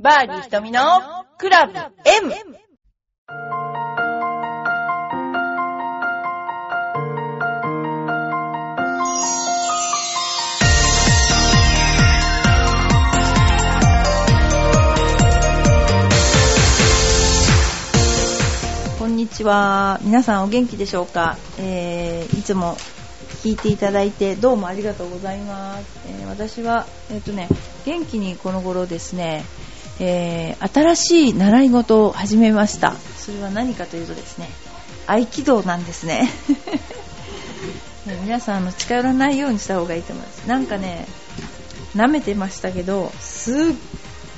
バーディー瞳のクラブ M! こんにちは。皆さんお元気でしょうか、えーいつも聞いていただいてどうもありがとうございます。えー私は、えっ、とね、元気にこの頃ですね、えー新しい習い事を始めました。それは何かというとですね、合気道なんです ね。皆さんあの近寄らないようにした方がいいと思います。なんかね、舐めてましたけど、すっ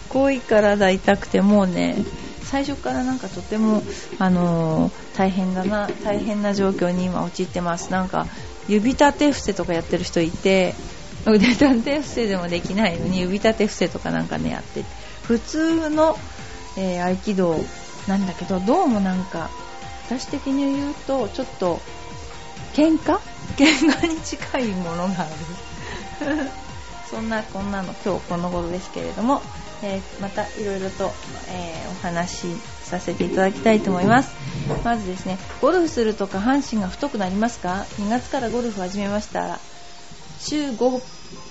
ごい体痛くてもうね、最初からなんかとても、あのー大変だな、大変な状況に今陥ってます。なんか、指立て伏せとかやってる人いて、腕立て伏せでもできないのに指立て伏せとかなんかね、やって、普通の、えー合気道なんだけど、どうもなんか、私的に言うと、ちょっと、喧嘩？喧嘩に近いものがある。そんなこんなの今日この頃ですけれども、えーまたいろいろと、えーお話しさせていただきたいと思います。まずですね、ゴルフすると下半身が太くなりますか ?2 月からゴルフ始めました。週5、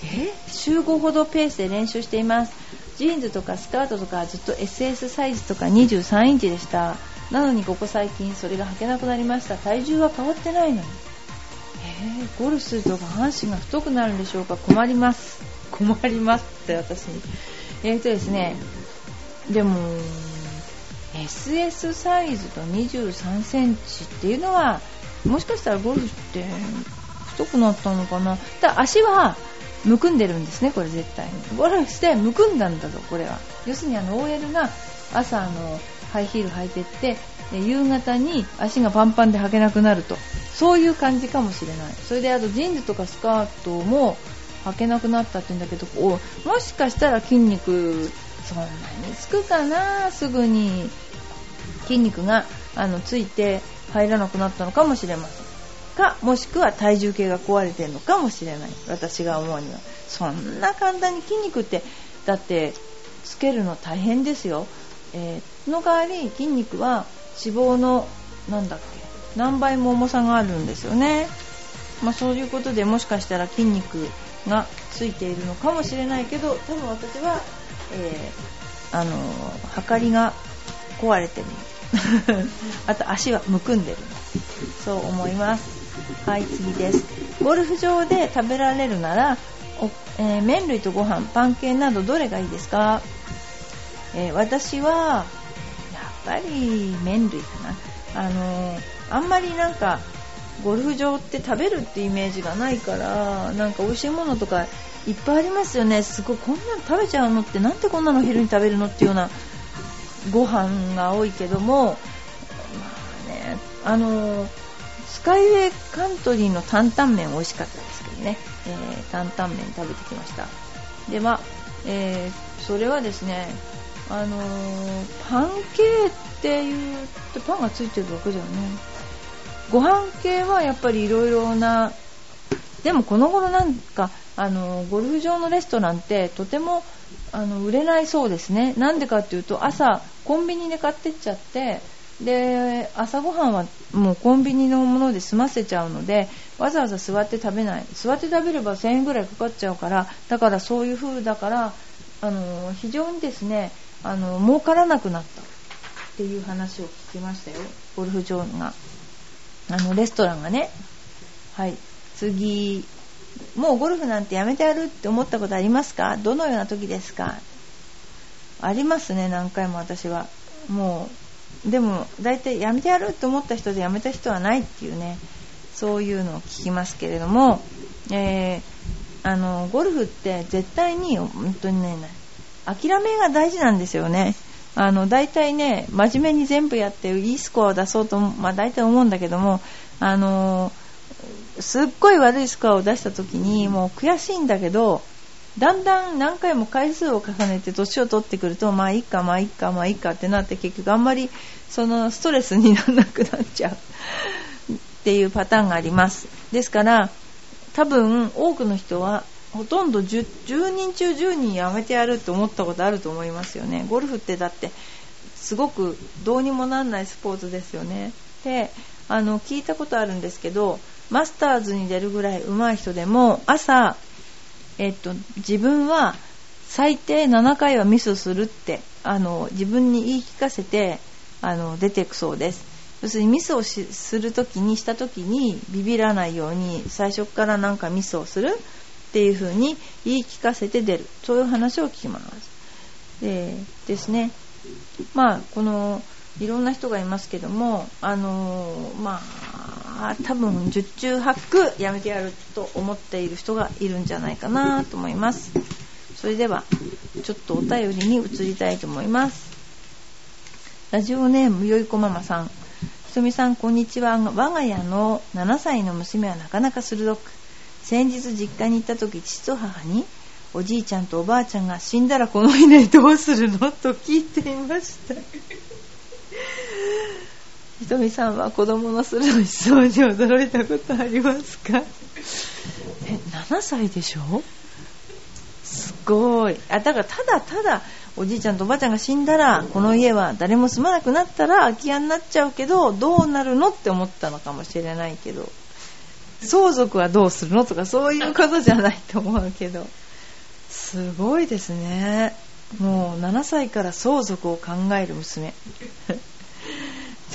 え？週5ほどペースで練習しています。ジーンズとかスカートとかずっと SS サイズとか23インチでした。なのにここ最近それが履けなくなりました。体重は変わってないのに。えーゴルフと下半身が太くなるんでしょうか？困ります。困りますって私に。えーとですね、でも、SS サイズと23センチっていうのは、もしかしたらゴルフって太くなったのかな？だ足はむくんでるんですね、これ絶対に。ゴルフしてむくんだんだぞ、これは。要するにあの OL が朝あのハイヒール履いてって、夕方に足がパンパンで履けなくなると。そういう感じかもしれない。それであとジーンズとかスカートも履けなくなったって言うんだけど、おもしかしたら筋肉そんなにつくかな、すぐに筋肉があのついて入らなくなったのかもしれません。か、もしくは体重計が壊れてるのかもしれない。私が思うには。そんな簡単に筋肉って、だってつけるの大変ですよ。えーその代わり筋肉は脂肪のなんだっけ何倍も重さがあるんですよね。まあ、そういうことでもしかしたら筋肉がついているのかもしれないけど多分私は、えーあのー測りが壊れてる あと足はむくんでるそう思いますはい次です。ゴルフ場で食べられるなら、えー麺類とご飯パン系などどれがいいですか、えー私はやっぱり麺類かな。あのーあんまりなんかゴルフ場って食べるってイメージがないからなんか美味しいものとかいっぱいありますよね。すごいこんなの食べちゃうのってなんでこんなの昼に食べるのっていうようなご飯が多いけどもまあねあのスカイウェイカントリーの担々麺美味しかったですけどね、えー担々麺食べてきました。では、えーそれはですねあのーパン系っていうとパンがついてるわけじゃねご飯系はやっぱりいろいろなでもこの頃なんかあのゴルフ場のレストランってとてもあの売れないそうですね。なんでかっていうと朝コンビニで買ってっちゃってで朝ごはんはもうコンビニのもので済ませちゃうのでわざわざ座って食べない。座って食べれば1000円ぐらいかかっちゃうからだからそういう風だからあの非常にですねあの儲からなくなった。っていう話を聞きましたよ。ゴルフ場が。あのレストランがね。はい。次もうゴルフなんてやめてやるって思ったことありますか？どのような時ですか？ありますね何回も私は。もうでも大体やめてやるって思った人でやめた人はないっていうねそういうのを聞きますけれども、えーあのゴルフって絶対に本当にね諦めが大事なんですよね。あの大体ね真面目に全部やっていいスコアを出そうと、まあ、大体思うんだけどもあのすっごい悪いスコアを出した時にもう悔しいんだけどだんだん何回も回数を重ねて年を取ってくるとまあいいかまあいいかまあいいかってなって結局あんまりそのストレスにならなくなっちゃうっていうパターンがあります。ですから多分多くの人はほとんど 10, 10人中10人やめてやるって思ったことあると思いますよね。ゴルフってだってすごくどうにもなんないスポーツですよね。であの聞いたことあるんですけどマスターズに出るぐらい上手い人でも朝、えっと、自分は最低7回はミスするってあの自分に言い聞かせてあの出ていくそうです。要するにミスをするときにしたときにビビらないように最初からなんかミスをするっていう風に言い聞かせて出る。そういう話を聞きます。でですね。まあこのいろんな人がいますけどもあのまあ多分十中八九やめてやると思っている人がいるんじゃないかなと思います。それではちょっとお便りに移りたいと思います。ラジオネームよいこママさん。ひとみさんこんにちは。我が家の7歳の娘はなかなか鋭く先日実家に行った時父と母におじいちゃんとおばあちゃんが死んだらこの稲どうするの？と聞いていました。ひとみさんは子供の鋭い質問に驚いたことありますか？え7歳でしょ？すごい。あだからただただおじいちゃんとおばあちゃんが死んだらこの家は誰も住まなくなったら空き家になっちゃうけどどうなるのって思ったのかもしれないけど。相続はどうするのとかそういうことじゃないと思うけど。すごいですね。もう7歳から相続を考える娘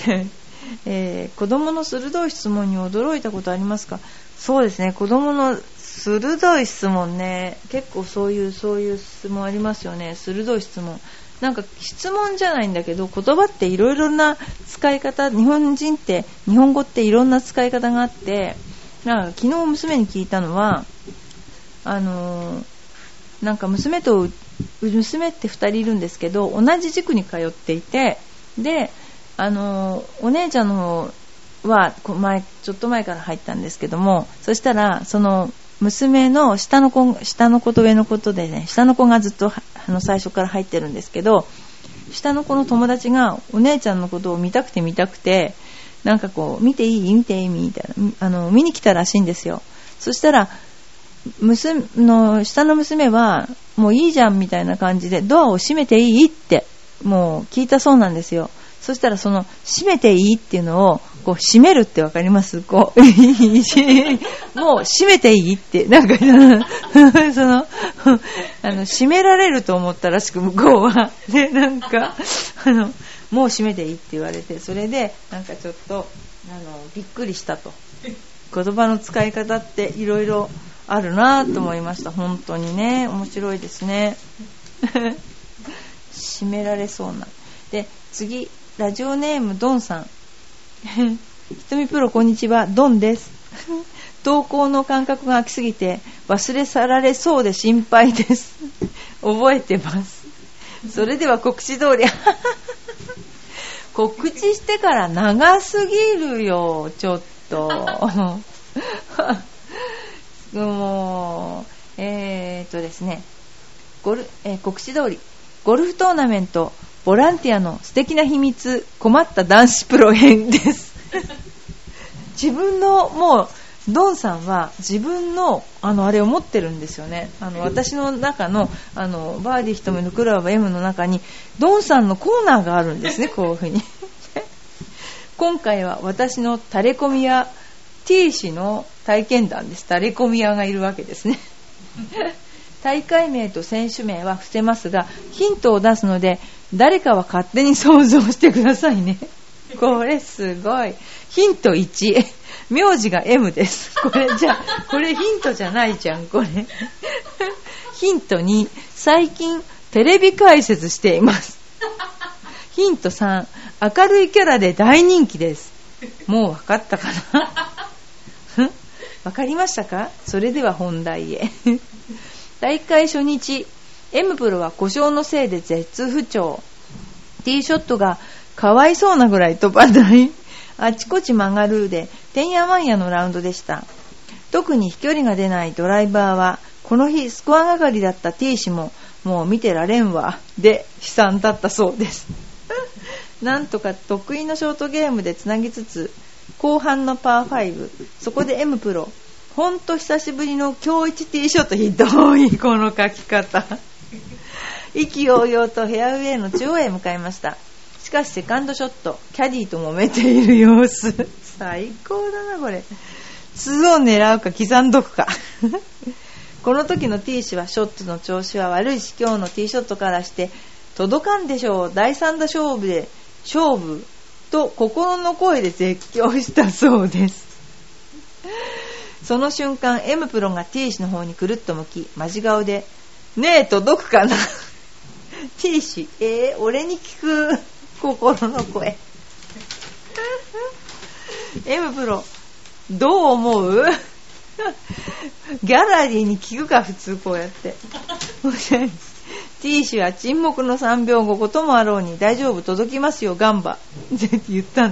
えー、子供の鋭い質問に驚いたことありますか？そうですね。子供の鋭い質問ね。結構そういうそういう質問ありますよね。鋭い質問。なんか質問じゃないんだけど言葉っていろいろな使い方日本人って日本語っていろんな使い方があってなんか昨日娘に聞いたのはあのー、なんか娘と娘って2人いるんですけど同じ塾に通っていてであの、お姉ちゃんの方は前ちょっと前から入ったんですけどもそしたらその娘の下の子下の子と上の子とでね下の子がずっとあの最初から入ってるんですけど下の子の友達がお姉ちゃんのことを見たくて見たくてなんかこう、見ていい？見ていい？みたいな、あの、見に来たらしいんですよ。そしたら、娘の、下の娘は、もういいじゃんみたいな感じで、ドアを閉めていい？って、もう聞いたそうなんですよ。そしたらその、閉めていいっていうのを、こう、閉めるってわかります？こう、もう閉めていいって、なんか、その、あの、閉められると思ったらしく、向こうは。で、なんか、あの、もう閉めていいって言われてそれでなんかちょっとあのびっくりしたと。言葉の使い方っていろいろあるなと思いました。本当にね。面白いですね。閉められそうな。で次。ラジオネームドンさん。ひとみプロこんにちは。ドンです。投稿の感覚が空きすぎて忘れ去られそうで心配です。覚えてます。それでは告知通り。告知してから長すぎるよ、ちょっと。もう、えー、っとですね、ゴルえー、告知通り、ゴルフトーナメント、ボランティアの素敵な秘密、困った男子プロ編です。自分のもうドンさんは自分のあのあれを持ってるんですよね。あの私の中のあのバーディー瞳のクラブ M の中にドンさんのコーナーがあるんですね こういう風に。今回は私のタレコミ屋 T 氏の体験談です。タレコミ屋がいるわけですね大会名と選手名は伏せますがヒントを出すので誰かは勝手に想像してくださいね これすごいヒント1 名字が M です。これじゃ、これヒントじゃないじゃん、これ。ヒント2、最近テレビ解説しています。ヒント3、明るいキャラで大人気です。もう分かったかな？分かりましたか？それでは本題へ。大会初日、M プロは故障のせいで絶不調。ティーショットがかわいそうなぐらい飛ばない。あちこち曲がるで、てんやわんやのラウンドでした。特に飛距離が出ないドライバーは、この日スコア係だった T 氏も、もう見てられんわ、で、悲惨だったそうです。なんとか得意のショートゲームでつなぎつつ、後半のパー5、そこで M プロ、ほんと久しぶりの今日一 T ショットひどいこの書き方。意気揚々とフェアウェイの中央へ向かいました。しかしセカンドショットキャディーと揉めている様子。最高だなこれ。2を狙うか刻んどくか。この時の T 氏はショットの調子は悪いし今日の T ショットからして届かんでしょう。第3打勝負で勝負と心の声で絶叫したそうです。その瞬間 M プロンが T 氏の方にくるっと向きマジ顔で「ねえ届くかな？T 氏えー、俺に聞く？心の声。M プロどう思う？ギャラリーに聞くか普通こうやって。T 氏は沈黙の3秒後こともあろうに大丈夫届きますよガンバ。って言った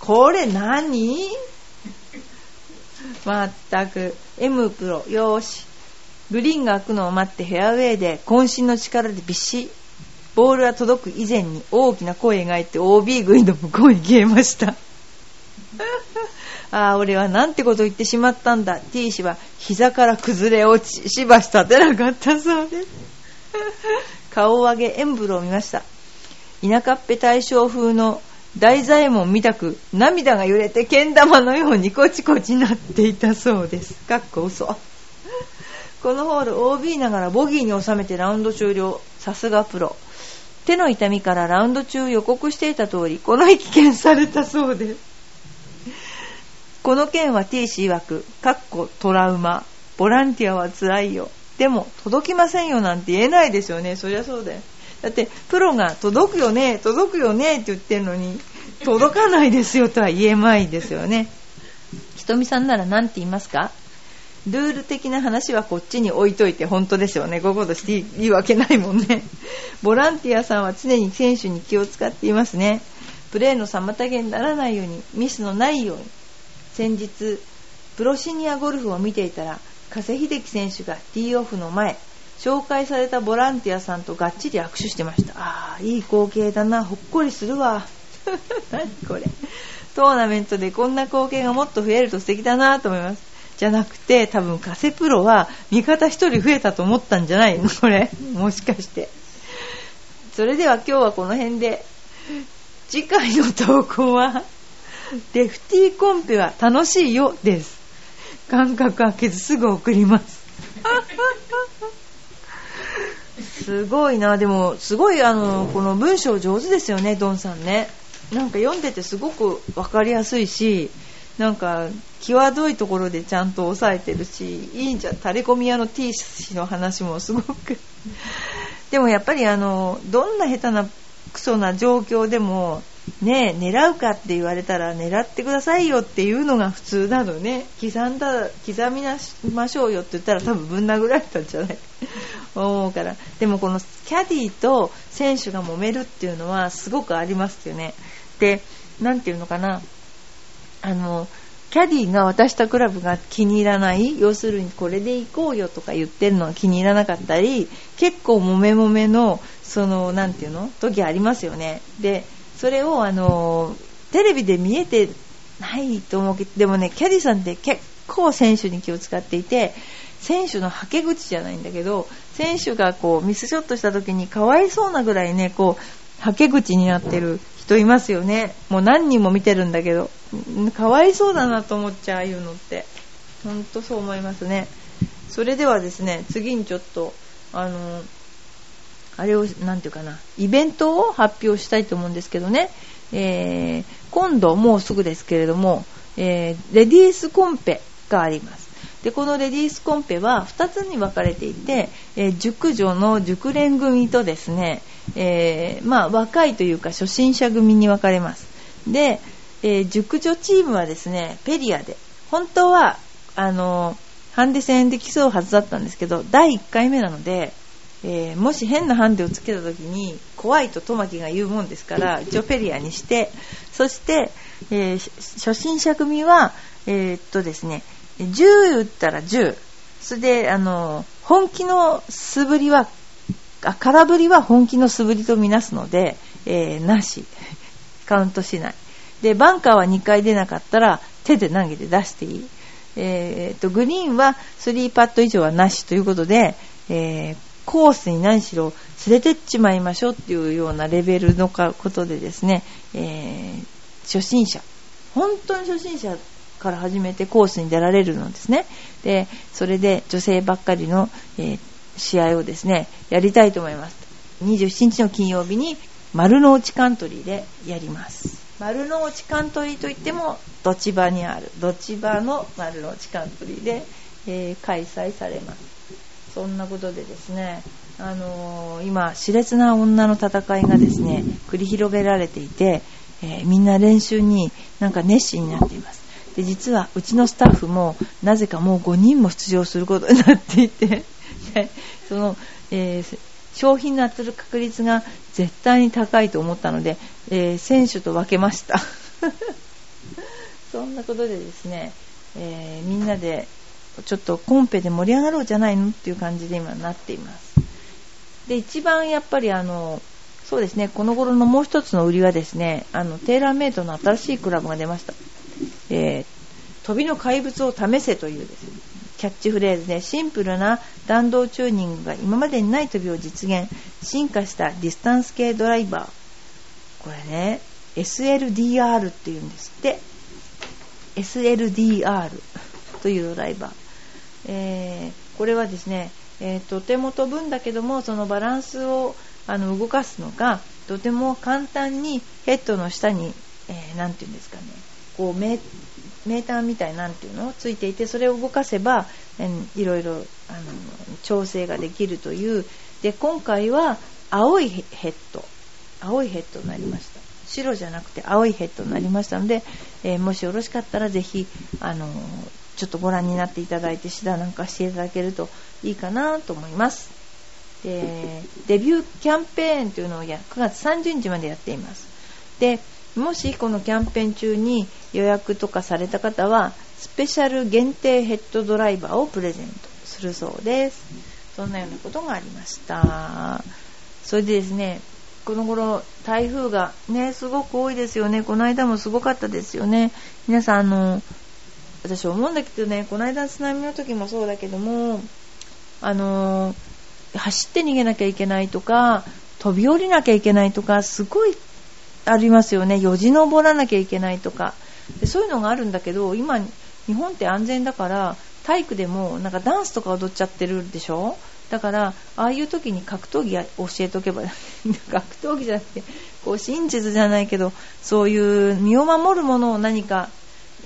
これ何？まったく。M プロよーし。グリーンが開くのを待ってフェアウェイで渾身の力でビシッ。ボールは届く以前に大きな声描いて OB グイの向こうに消えました。ああ俺はなんてこと言ってしまったんだ。T 氏は膝から崩れ落ちしばし立てなかったそうです。顔を上げエンブロを見ました。田舎っぺ大将風の大左衛門みたく涙が揺れてけん玉のようにコチコチなっていたそうです。かっこ嘘。このホール OB ながらボギーに収めてラウンド終了。さすがプロ。手の痛みからラウンド中予告していた通りこの日棄権されたそうです。この件は T 氏曰くかっこトラウマ。ボランティアは辛いよ。でも届きませんよなんて言えないですよね。そりゃそうだよ。だってプロが届くよね届くよねって言ってるのに届かないですよとは言えないですよねひとみさんなら何て言いますか？ルール的な話はこっちに置いといて本当ですよね。こういうことしていいわけないもんね。ボランティアさんは常に選手に気を使っていますね。プレーの妨げにならないように、ミスのないように。先日、プロシニアゴルフを見ていたら、加瀬秀樹選手がティーオフの前、紹介されたボランティアさんとがっちり握手してました。ああ、いい光景だな。ほっこりするわ。何これ。トーナメントでこんな光景がもっと増えると素敵だなと思います。じゃなくて多分加瀬プロは味方1人増えたと思ったんじゃない？のこれもしかしてそれでは今日はこの辺で次回の投稿はレフティーコンペは楽しいよです間隔空けずすぐ送りますすごいな。でもすごいあのこの文章上手ですよねドンさんね。なんか読んでてすごく分かりやすいしなんか際どいところでちゃんと抑えてるしいいんじゃタレコミ屋の T 氏の話もすごく。でもやっぱりあのどんな下手なクソな状況でもね狙うかって言われたら狙ってくださいよっていうのが普通なのね。刻んだ刻みなしましょうよって言ったら多分ぶん殴られたんじゃない？思うから。でもこのキャディーと選手が揉めるっていうのはすごくありますよね。で何て言うのかな？あのキャディーが渡したクラブが気に入らない？要するにこれで行こうよとか言ってるのが気に入らなかったり結構もめもめのそのなんていうの？時ありますよね。でそれをあのテレビで見えてないと思うけどでもねキャディさんって結構選手に気を使っていて選手のはけ口じゃないんだけど選手がこうミスショットした時にかわいそうなぐらいねこうはけ口になってる人いますよね。もう何人も見てるんだけどかわいそうだなと思っちゃうああいうのって本当そう思いますね。それではですね次にちょっとあのあれを何て言うかなイベントを発表したいと思うんですけどね、えー、今度もうすぐですけれども、えー、レディースコンペがあります。でこのレディースコンペは2つに分かれていて、えー、熟女の熟練組とですね、えー、まあ、若いというか初心者組に分かれます。で、えー、熟女チームはですね、ペリアで、本当は、あの、ハンデ戦で競うはずだったんですけど、第1回目なので、えー、もし変なハンデをつけた時に怖いとトマキが言うもんですから 一応ペリアにしてそして、えー、初心者組は、えー、っとですね10打ったら10それであの本気の素振りは空振りは本気の素振りとみなすので、えー、なし。カウントしない。で、バンカーは2回出なかったら手で投げて出していい。えー、とグリーンは3パット以上はなしということで、えー、コースに何しろ連れてっちまいましょうっていうようなレベルのことでですね、えー、初心者。本当に初心者から始めてコースに出られるのですね。でそれで女性ばっかりの、えー、試合をですねやりたいと思います。27日の金曜日に丸の内カントリーでやります。丸の内カントリーといってもどち場にある。どち場の丸の内カントリーで、えー、開催されます。そんなことでですねあのー、今熾烈な女の戦いがですね繰り広げられていて、えー、みんな練習になんか熱心になっています。で実はうちのスタッフもなぜかもう5人も出場することになっていてでその、えー、商品の当たる確率が絶対に高いと思ったので、えー、選手と分けました。そんなことでですね、えー、みんなでちょっとコンペで盛り上がろうじゃないのっていう感じで今なっています。で一番やっぱりあのそうですねこの頃のもう一つの売りはですねあのテーラーメイドの新しいクラブが出ました、えー、飛びの怪物を試せというですねキャッチフレーズでシンプルな弾道チューニングが今までにない飛びを実現。進化したディスタンス系ドライバー。これね SLDR っていうんですって。SLDR というドライバー、えー、これはですね、えー、とても飛ぶんだけどもそのバランスをあの動かすのがとても簡単にヘッドの下に、えー、て言うんですかねこうメーターみたいなんていうのをついていてそれを動かせば、えー、いろいろあの調整ができるというで今回は青いヘッド青いヘッドになりました。白じゃなくて青いヘッドになりましたので、えー、もしよろしかったらぜひ、あの、ちょっとご覧になっていただいて指導なんかしていただけるといいかなと思います。でデビューキャンペーンというのを9月30日までやっています。でもしこのキャンペーン中に予約とかされた方はスペシャル限定ヘッドドライバーをプレゼントするそうです。そんなようなことがありました。それでですねこの頃台風がねすごく多いですよね。この間もすごかったですよね。皆さんあの私思うんだけどねこの間津波の時もそうだけどもあの走って逃げなきゃいけないとか飛び降りなきゃいけないとかすごいありますよね。よじ登らなきゃいけないとか。でそういうのがあるんだけど今日本って安全だから体育でもなんかダンスとか踊っちゃってるでしょ？だからああいう時に格闘技教えておけば 格闘技じゃなくてこう真実じゃないけどそういう身を守るものを何か、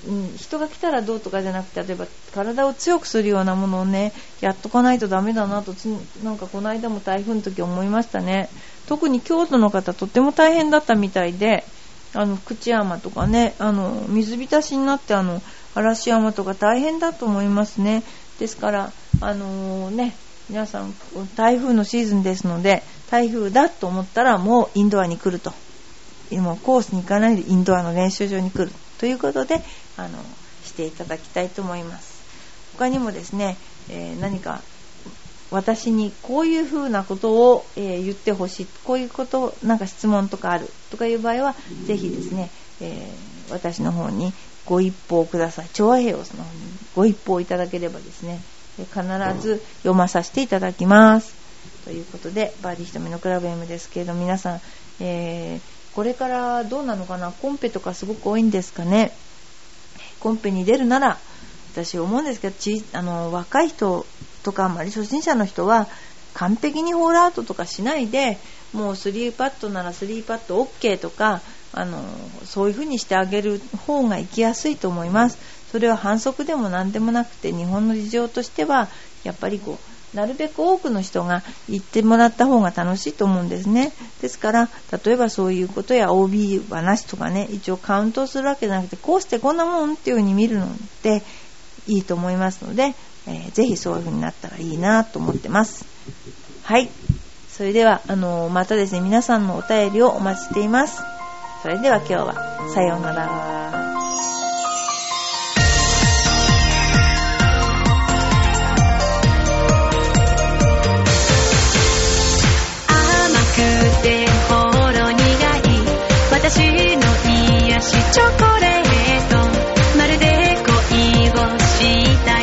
うん、人が来たらどうとかじゃなくて例えば体を強くするようなものをねやっとかないとダメだなとなんかこの間も台風の時思いましたね。特に京都の方とっても大変だったみたいであの福知山とかねあの水浸しになってあの嵐山とか大変だと思いますね。ですからあのー、ね皆さん台風のシーズンですので台風だと思ったらもうインドアに来ると。もうコースに行かないでインドアの練習場に来る。ということであのしていただきたいと思います他にもですね、えー、何か私にこういうふうなことを、え、言ってほしいこういうことなんか質問とかあるとかいう場合はぜひですね、えー、私の方にご一報ください調和平和の方にご一報いただければですね必ず読まさせていただきます。ということで、バーディーひとみのクラブ M ですけれど皆さん、えー、これからどうなのかな？コンペとかすごく多いんですかね？コンペに出るなら、私思うんですけど、ちあの若い人とかあまり初心者の人は完璧にホールアウトとかしないでもう3パットなら3パット OK とかあのそういう風にしてあげる方が行きやすいと思います。それは反則でも何でもなくて日本の事情としてはやっぱりこうなるべく多くの人が言ってもらった方が楽しいと思うんですね。ですから例えばそういうことや OB 話とかね一応カウントするわけじゃなくてこうしてこんなもんっていう風に見るのっていいと思いますので、えー、ぜひそういう風になったらいいなと思ってます。はい。それではあのー、またですね皆さんのお便りをお待ちしています。それでは今日はさようなら。私の癒しチョコレート。まるで恋をした